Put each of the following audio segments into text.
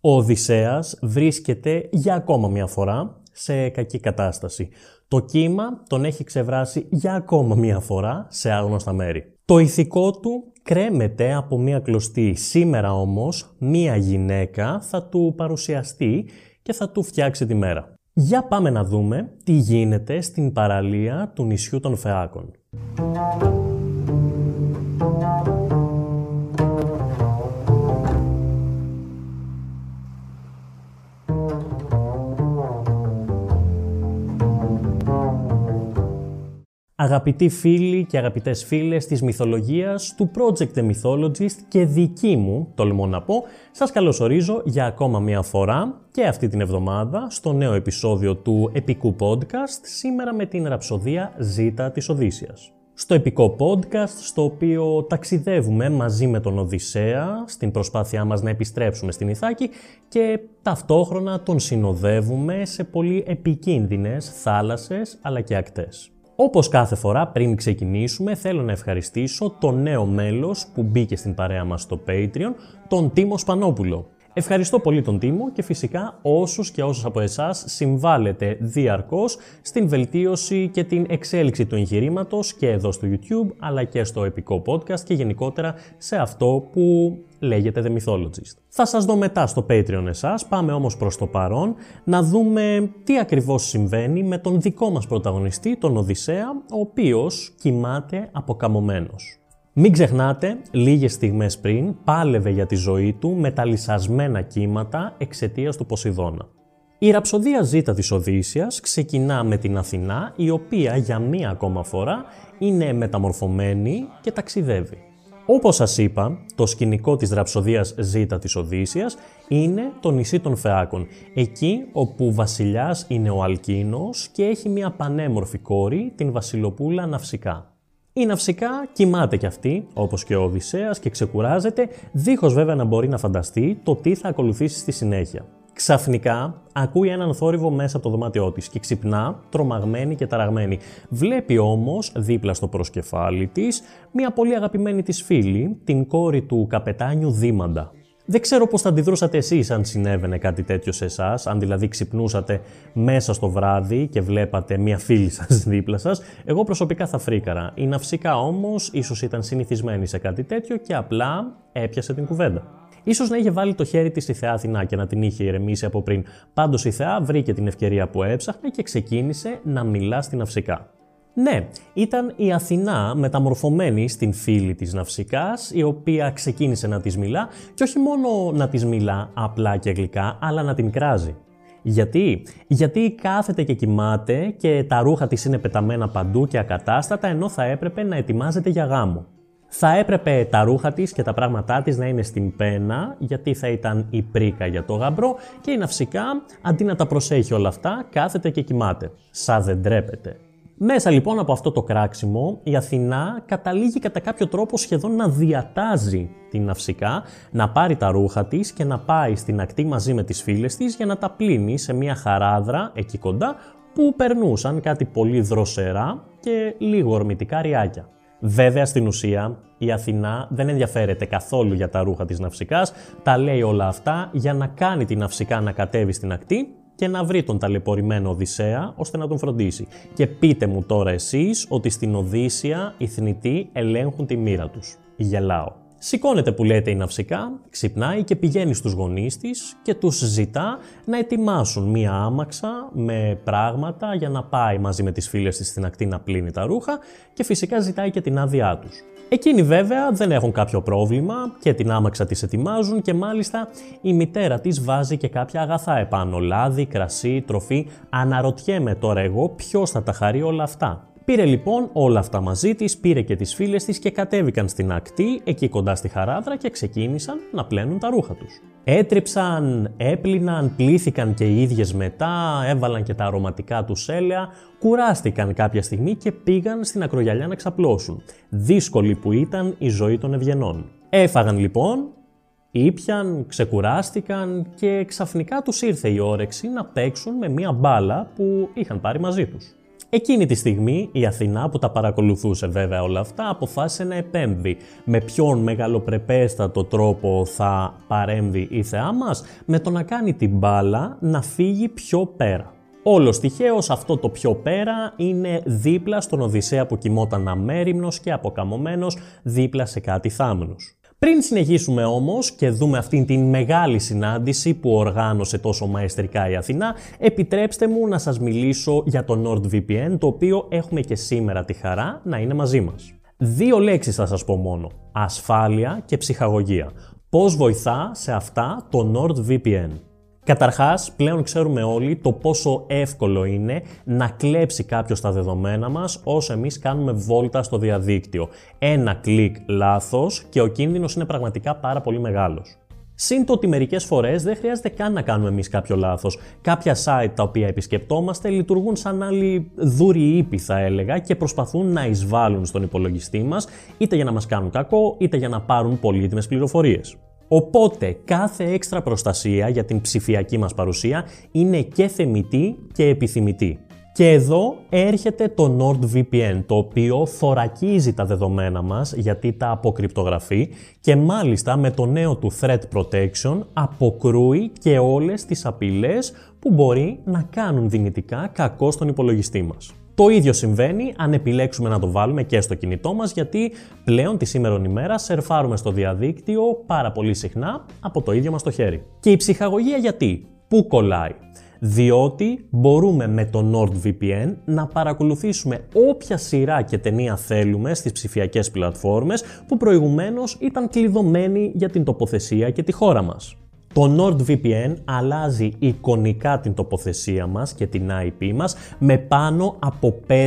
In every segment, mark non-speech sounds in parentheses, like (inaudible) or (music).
Ο Οδυσσέας βρίσκεται για ακόμα μια φορά σε κακή κατάσταση. Το κύμα τον έχει ξεβράσει για ακόμα μια φορά σε άγνωστα μέρη. Το ηθικό του κρέμεται από μια κλωστή. Σήμερα όμως μια γυναίκα θα του παρουσιαστεί και θα του φτιάξει τη μέρα. Για πάμε να δούμε τι γίνεται στην παραλία του νησιού των Φεάκων. Αγαπητοί φίλοι και αγαπητές φίλες της μυθολογίας, του Project The Mythologist και δική μου, τολμώ να πω, σας καλωσορίζω για ακόμα μια φορά και αυτή την εβδομάδα στο νέο επεισόδιο του επικού podcast, σήμερα με την ραψοδία Ζήτα της Οδύσσιας. Στο επικό podcast, στο οποίο ταξιδεύουμε μαζί με τον Οδυσσέα στην προσπάθειά μας να επιστρέψουμε στην Ιθάκη και ταυτόχρονα τον συνοδεύουμε σε πολύ επικίνδυνες θάλασσες αλλά και ακτές. Όπως κάθε φορά πριν ξεκινήσουμε θέλω να ευχαριστήσω το νέο μέλος που μπήκε στην παρέα μας στο Patreon, τον Τίμο Σπανόπουλο. Ευχαριστώ πολύ τον Τίμο και φυσικά όσους και όσους από εσάς συμβάλλετε διαρκώς στην βελτίωση και την εξέλιξη του εγχειρήματος και εδώ στο YouTube αλλά και στο επικό podcast και γενικότερα σε αυτό που λέγεται The Mythologist. Θα σας δω μετά στο Patreon εσάς, πάμε όμως προς το παρόν να δούμε τι ακριβώς συμβαίνει με τον δικό μας πρωταγωνιστή, τον Οδυσσέα, ο οποίος κοιμάται αποκαμωμένος. Μην ξεχνάτε, λίγες στιγμές πριν πάλευε για τη ζωή του με τα λυσασμένα κύματα εξαιτίας του Ποσειδώνα. Η ραψοδία Ζήτα της Οδύσσιας ξεκινά με την Αθηνά, η οποία για μία ακόμα φορά είναι μεταμορφωμένη και ταξιδεύει. Όπως σας είπα, το σκηνικό της ραψοδίας Ζήτα της Οδύσσιας είναι το νησί των Φεάκων, εκεί όπου ο βασιλιάς είναι ο Αλκίνος και έχει μια πανέμορφη κόρη, την βασιλοπούλα Ναυσικά. Η Ναυσικά κοιμάται κι αυτή, όπως και ο Οδυσσέας και ξεκουράζεται, δίχως βέβαια να μπορεί να φανταστεί το τι θα ακολουθήσει στη συνέχεια. Ξαφνικά ακούει έναν θόρυβο μέσα από το δωμάτιό της και ξυπνά τρομαγμένη και ταραγμένη. Βλέπει όμως δίπλα στο προσκεφάλι της μια πολύ αγαπημένη της φίλη, την κόρη του καπετάνιου Δήμαντα. Δεν ξέρω πώς θα αντιδρούσατε εσείς αν συνέβαινε κάτι τέτοιο σε εσάς, αν δηλαδή ξυπνούσατε μέσα στο βράδυ και βλέπατε μία φίλη σας (laughs) δίπλα σας. Εγώ προσωπικά θα φρίκαρα. Η ναυσικά όμως ίσως ήταν συνηθισμένη σε κάτι τέτοιο και απλά έπιασε την κουβέντα. Ίσως να είχε βάλει το χέρι της στη Θεά Αθηνά και να την είχε ηρεμήσει από πριν. Πάντως η Θεά βρήκε την ευκαιρία που έψαχνε και ξεκίνησε να μιλά στην ναυσικά. Ναι, ήταν η Αθηνά μεταμορφωμένη στην φίλη της Ναυσικάς, η οποία ξεκίνησε να της μιλά και όχι μόνο να της μιλά απλά και γλυκά, αλλά να την κράζει. Γιατί; Γιατί κάθεται και κοιμάται και τα ρούχα της είναι πεταμένα παντού και ακατάστατα, ενώ θα έπρεπε να ετοιμάζεται για γάμο. Θα έπρεπε τα ρούχα της και τα πράγματά της να είναι στην πένα, γιατί θα ήταν η πρίκα για το γαμπρό και η ναυσικά, αντί να τα προσέχει όλα αυτά, κάθεται και κοιμάται. Σα δεν τρέπεται. Μέσα λοιπόν από αυτό το κράξιμο, η Αθηνά καταλήγει κατά κάποιο τρόπο σχεδόν να διατάζει την ναυσικά, να πάρει τα ρούχα της και να πάει στην ακτή μαζί με τις φίλες της για να τα πλύνει σε μια χαράδρα εκεί κοντά που περνούσαν κάτι πολύ δροσερά και λίγο ορμητικά ριάκια. Βέβαια στην ουσία η Αθηνά δεν ενδιαφέρεται καθόλου για τα ρούχα της ναυσικάς, τα λέει όλα αυτά για να κάνει την ναυσικά να κατέβει στην ακτή και να βρει τον ταλαιπωρημένο Οδυσσέα ώστε να τον φροντίσει. Και πείτε μου τώρα εσείς ότι στην Οδύσσια οι θνητοί ελέγχουν τη μοίρα τους. Γελάω. Σηκώνεται που λέτε η ναυσικά, ξυπνάει και πηγαίνει στους γονείς της και τους ζητά να ετοιμάσουν μία άμαξα με πράγματα για να πάει μαζί με τις φίλες της στην ακτή να πλύνει τα ρούχα και φυσικά ζητάει και την άδειά τους. Εκείνοι βέβαια δεν έχουν κάποιο πρόβλημα και την άμαξα της ετοιμάζουν και μάλιστα η μητέρα της βάζει και κάποια αγαθά επάνω, λάδι, κρασί, τροφή. Αναρωτιέμαι τώρα εγώ ποιος θα τα χαρεί όλα αυτά. Πήρε λοιπόν όλα αυτά μαζί της, πήρε και τις φίλες της και κατέβηκαν στην ακτή, εκεί κοντά στη χαράδρα και ξεκίνησαν να πλένουν τα ρούχα τους. Έτριψαν, έπλυναν, πλήθηκαν και οι ίδιες μετά, έβαλαν και τα αρωματικά τους έλαια, κουράστηκαν κάποια στιγμή και πήγαν στην ακρογιαλιά να ξαπλώσουν. Δύσκολη που ήταν η ζωή των ευγενών. Έφαγαν λοιπόν, ήπιαν, ξεκουράστηκαν και ξαφνικά τους ήρθε η όρεξη να παίξουν με μία μπάλα που είχαν πάρει μαζί τους. Εκείνη τη στιγμή η Αθηνά που τα παρακολουθούσε βέβαια όλα αυτά αποφάσισε να επέμβει. Με ποιον μεγαλοπρεπέστατο τρόπο θα παρέμβει η θεά μας; Με το να κάνει την μπάλα να φύγει πιο πέρα. Όλος τυχαίως αυτό το πιο πέρα είναι δίπλα στον Οδυσσέα που κοιμόταν αμέριμνος και αποκαμωμένος δίπλα σε κάτι θάμνους. Πριν συνεχίσουμε όμως και δούμε αυτήν την μεγάλη συνάντηση που οργάνωσε τόσο μαεστρικά η Αθηνά, επιτρέψτε μου να σας μιλήσω για το NordVPN, το οποίο έχουμε και σήμερα τη χαρά να είναι μαζί μας. Δύο λέξεις θα σας πω μόνο, ασφάλεια και ψυχαγωγία. Πώς βοηθά σε αυτά το NordVPN. Καταρχάς, πλέον ξέρουμε όλοι το πόσο εύκολο είναι να κλέψει κάποιος τα δεδομένα μας όσο εμείς κάνουμε βόλτα στο διαδίκτυο. Ένα κλικ λάθος και ο κίνδυνος είναι πραγματικά πάρα πολύ μεγάλος. Συν το ότι μερικές φορές δεν χρειάζεται καν να κάνουμε εμείς κάποιο λάθος. Κάποια site τα οποία επισκεπτόμαστε λειτουργούν σαν άλλοι δούροι ύπη, θα έλεγα, και προσπαθούν να εισβάλλουν στον υπολογιστή μας, είτε για να μας κάνουν κακό, είτε για να πάρουν πολύτιμες πληροφορίες. Οπότε κάθε έξτρα προστασία για την ψηφιακή μας παρουσία είναι και θεμητή και επιθυμητή. Και εδώ έρχεται το NordVPN, το οποίο θωρακίζει τα δεδομένα μας γιατί τα αποκρυπτογραφεί και μάλιστα με το νέο του Threat Protection αποκρούει και όλες τις απειλές που μπορεί να κάνουν δυνητικά κακό στον υπολογιστή μας. Το ίδιο συμβαίνει αν επιλέξουμε να το βάλουμε και στο κινητό μας γιατί πλέον τη σήμερον ημέρα σερφάρουμε στο διαδίκτυο πάρα πολύ συχνά από το ίδιο μας το χέρι. Και η ψυχαγωγία γιατί, πού κολλάει; Διότι μπορούμε με το NordVPN να παρακολουθήσουμε όποια σειρά και ταινία θέλουμε στις ψηφιακές πλατφόρμες που προηγουμένως ήταν κλειδωμένη για την τοποθεσία και τη χώρα μας. Το NordVPN αλλάζει εικονικά την τοποθεσία μας και την IP μας με πάνω από 5.000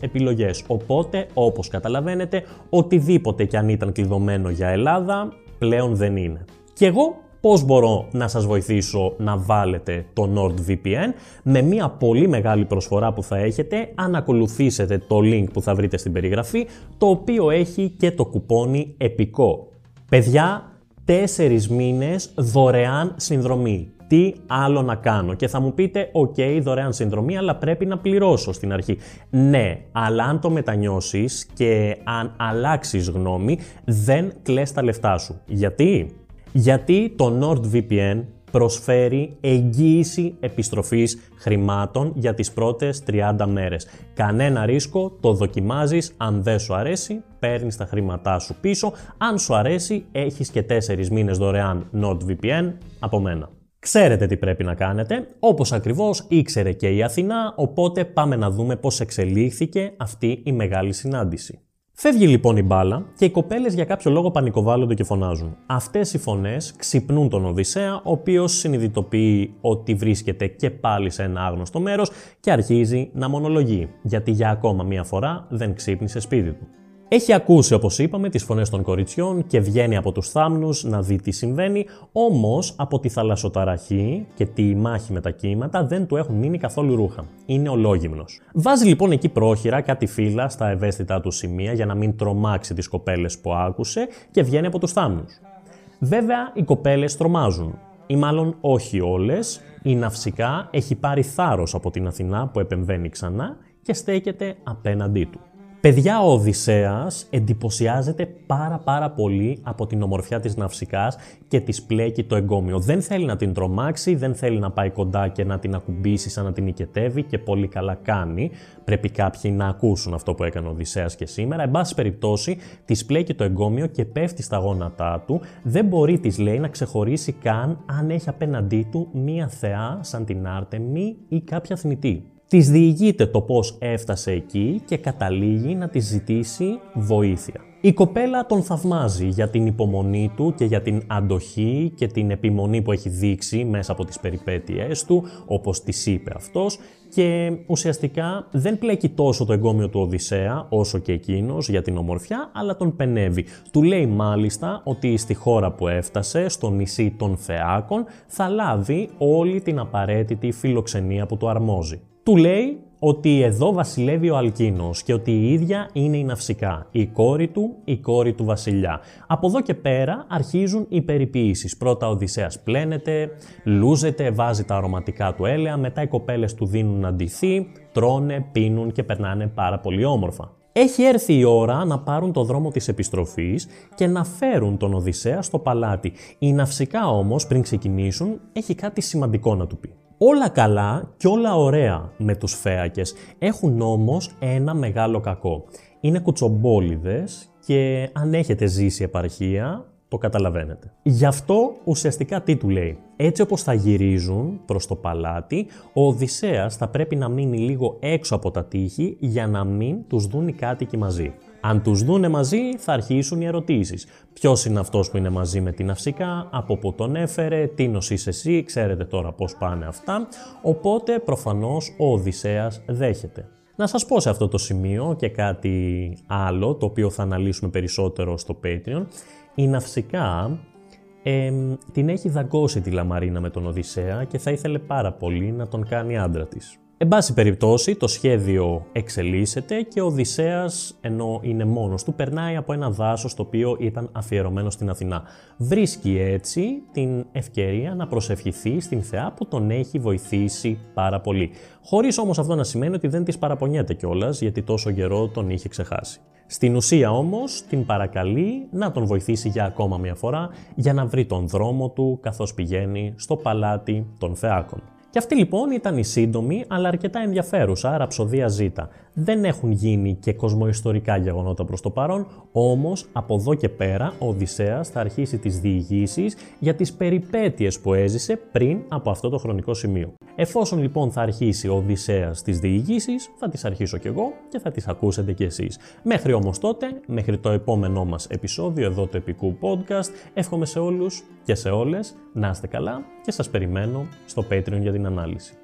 επιλογές. Οπότε, όπως καταλαβαίνετε, οτιδήποτε και αν ήταν κλειδωμένο για Ελλάδα, πλέον δεν είναι. Και εγώ πώς μπορώ να σας βοηθήσω να βάλετε το NordVPN; Με μια πολύ μεγάλη προσφορά που θα έχετε αν ακολουθήσετε το link που θα βρείτε στην περιγραφή, το οποίο έχει και το κουπόνι επικό. Παιδιά, τέσσερις μήνες δωρεάν συνδρομή. Τι άλλο να κάνω; Και θα μου πείτε, ok, δωρεάν συνδρομή, αλλά πρέπει να πληρώσω στην αρχή. Ναι, αλλά αν το μετανιώσεις και αν αλλάξεις γνώμη, δεν κλαις τα λεφτά σου. Γιατί; Γιατί το NordVPN προσφέρει εγγύηση επιστροφής χρημάτων για τις πρώτες 30 μέρες. Κανένα ρίσκο, το δοκιμάζεις, αν δεν σου αρέσει, παίρνεις τα χρήματά σου πίσω, αν σου αρέσει, έχεις και 4 μήνες δωρεάν NordVPN από μένα. Ξέρετε τι πρέπει να κάνετε, όπως ακριβώς ήξερε και η Αθηνά, οπότε πάμε να δούμε πώς εξελίχθηκε αυτή η μεγάλη συνάντηση. Φεύγει λοιπόν η μπάλα και οι κοπέλες για κάποιο λόγο πανικοβάλλονται και φωνάζουν. Αυτές οι φωνές ξυπνούν τον Οδυσσέα, ο οποίος συνειδητοποιεί ότι βρίσκεται και πάλι σε ένα άγνωστο μέρος και αρχίζει να μονολογεί, γιατί για ακόμα μία φορά δεν ξύπνησε σπίτι του. Έχει ακούσει, όπως είπαμε, τις φωνές των κοριτσιών και βγαίνει από τους θάμνους να δει τι συμβαίνει, όμως από τη θαλασσοταραχή και τη μάχη με τα κύματα δεν του έχουν μείνει καθόλου ρούχα. Είναι ολόγυμνος. Βάζει λοιπόν εκεί πρόχειρα κάτι φύλλα στα ευαίσθητά του σημεία για να μην τρομάξει τις κοπέλες που άκουσε και βγαίνει από τους θάμνους. Βέβαια, οι κοπέλες τρομάζουν. Ή μάλλον όχι όλες, η ναυσικά έχει πάρει θάρρος από την Αθηνά που επεμβαίνει ξανά και στέκεται απέναντί του. Παιδιά, ο Οδυσσέας εντυπωσιάζεται πάρα πάρα πολύ από την ομορφιά της ναυσικάς και της πλέκει το εγκόμιο. Δεν θέλει να την τρομάξει, δεν θέλει να πάει κοντά και να την ακουμπήσει σαν να την νικετεύει και πολύ καλά κάνει. Πρέπει κάποιοι να ακούσουν αυτό που έκανε ο Οδυσσέας και σήμερα. Εν πάση περιπτώσει, της πλέκει το εγκόμιο και πέφτει στα γόνατά του. Δεν μπορεί, της λέει, να ξεχωρίσει καν αν έχει απέναντί του μία θεά σαν την Άρτεμι ή κάποια θνητή. Της διηγείται το πώς έφτασε εκεί και καταλήγει να της ζητήσει βοήθεια. Η κοπέλα τον θαυμάζει για την υπομονή του και για την αντοχή και την επιμονή που έχει δείξει μέσα από τις περιπέτειές του, όπως τις είπε αυτός, και ουσιαστικά δεν πλέκει τόσο το εγκόμιο του Οδυσσέα όσο και εκείνος για την ομορφιά, αλλά τον πενεύει. Του λέει μάλιστα ότι στη χώρα που έφτασε, στο νησί των Θεάκων, θα λάβει όλη την απαραίτητη φιλοξενία που του αρμόζει. Του λέει ότι εδώ βασιλεύει ο Αλκίνος και ότι η ίδια είναι η Ναυσικά, η κόρη του, η κόρη του βασιλιά. Από εδώ και πέρα αρχίζουν οι περιποίησεις. Πρώτα ο Οδυσσέας πλένεται, λούζεται, βάζει τα αρωματικά του έλαια, μετά οι κοπέλες του δίνουν να ντυθεί, τρώνε, πίνουν και περνάνε πάρα πολύ όμορφα. Έχει έρθει η ώρα να πάρουν το δρόμο της επιστροφής και να φέρουν τον Οδυσσέα στο παλάτι. Η Ναυσικά όμως πριν ξεκινήσουν έχει κάτι σημαντικό να του πει. Όλα καλά και όλα ωραία με τους φέακες, έχουν όμως ένα μεγάλο κακό. Είναι κουτσομπόλιδες και αν έχετε ζήσει επαρχία, το καταλαβαίνετε. Γι' αυτό ουσιαστικά τι του λέει. Έτσι όπως θα γυρίζουν προς το παλάτι, ο Οδυσσέας θα πρέπει να μείνει λίγο έξω από τα τείχη για να μην τους δουν οι κάτοικοι μαζί. Αν τους δούνε μαζί θα αρχίσουν οι ερωτήσεις. Ποιος είναι αυτός που είναι μαζί με την Αυσικά, από πού τον έφερε, τι νοσείς εσύ, ξέρετε τώρα πώς πάνε αυτά. Οπότε προφανώς ο Οδυσσέας δέχεται. Να σας πω σε αυτό το σημείο και κάτι άλλο, το οποίο θα αναλύσουμε περισσότερο στο Patreon. Η Ναυσικά ε, την έχει δαγκώσει τη Λαμαρίνα με τον Οδυσσέα και θα ήθελε πάρα πολύ να τον κάνει άντρα της. Εν πάση περιπτώσει, το σχέδιο εξελίσσεται και ο Οδυσσέας, ενώ είναι μόνος του, περνάει από ένα δάσος το οποίο ήταν αφιερωμένο στην Αθηνά. Βρίσκει έτσι την ευκαιρία να προσευχηθεί στην Θεά που τον έχει βοηθήσει πάρα πολύ. Χωρίς όμως αυτό να σημαίνει ότι δεν της παραπονιέται κιόλας γιατί τόσο καιρό τον είχε ξεχάσει. Στην ουσία όμως την παρακαλεί να τον βοηθήσει για ακόμα μια φορά για να βρει τον δρόμο του καθώς πηγαίνει στο παλάτι των Φεάκων. Και αυτή λοιπόν ήταν η σύντομη αλλά αρκετά ενδιαφέρουσα ραψοδία Z. Δεν έχουν γίνει και κοσμοϊστορικά γεγονότα προς το παρόν, όμως από εδώ και πέρα ο Οδυσσέας θα αρχίσει τις διηγήσεις για τις περιπέτειες που έζησε πριν από αυτό το χρονικό σημείο. Εφόσον λοιπόν θα αρχίσει ο Οδυσσέας τις διηγήσεις, θα τις αρχίσω κι εγώ και θα τις ακούσετε κι εσείς. Μέχρι όμως τότε, μέχρι το επόμενό μας επεισόδιο εδώ του Επικού Podcast, εύχομαι σε όλους και σε όλες να είστε καλά και σας περιμένω στο Patreon για την ανάλυση.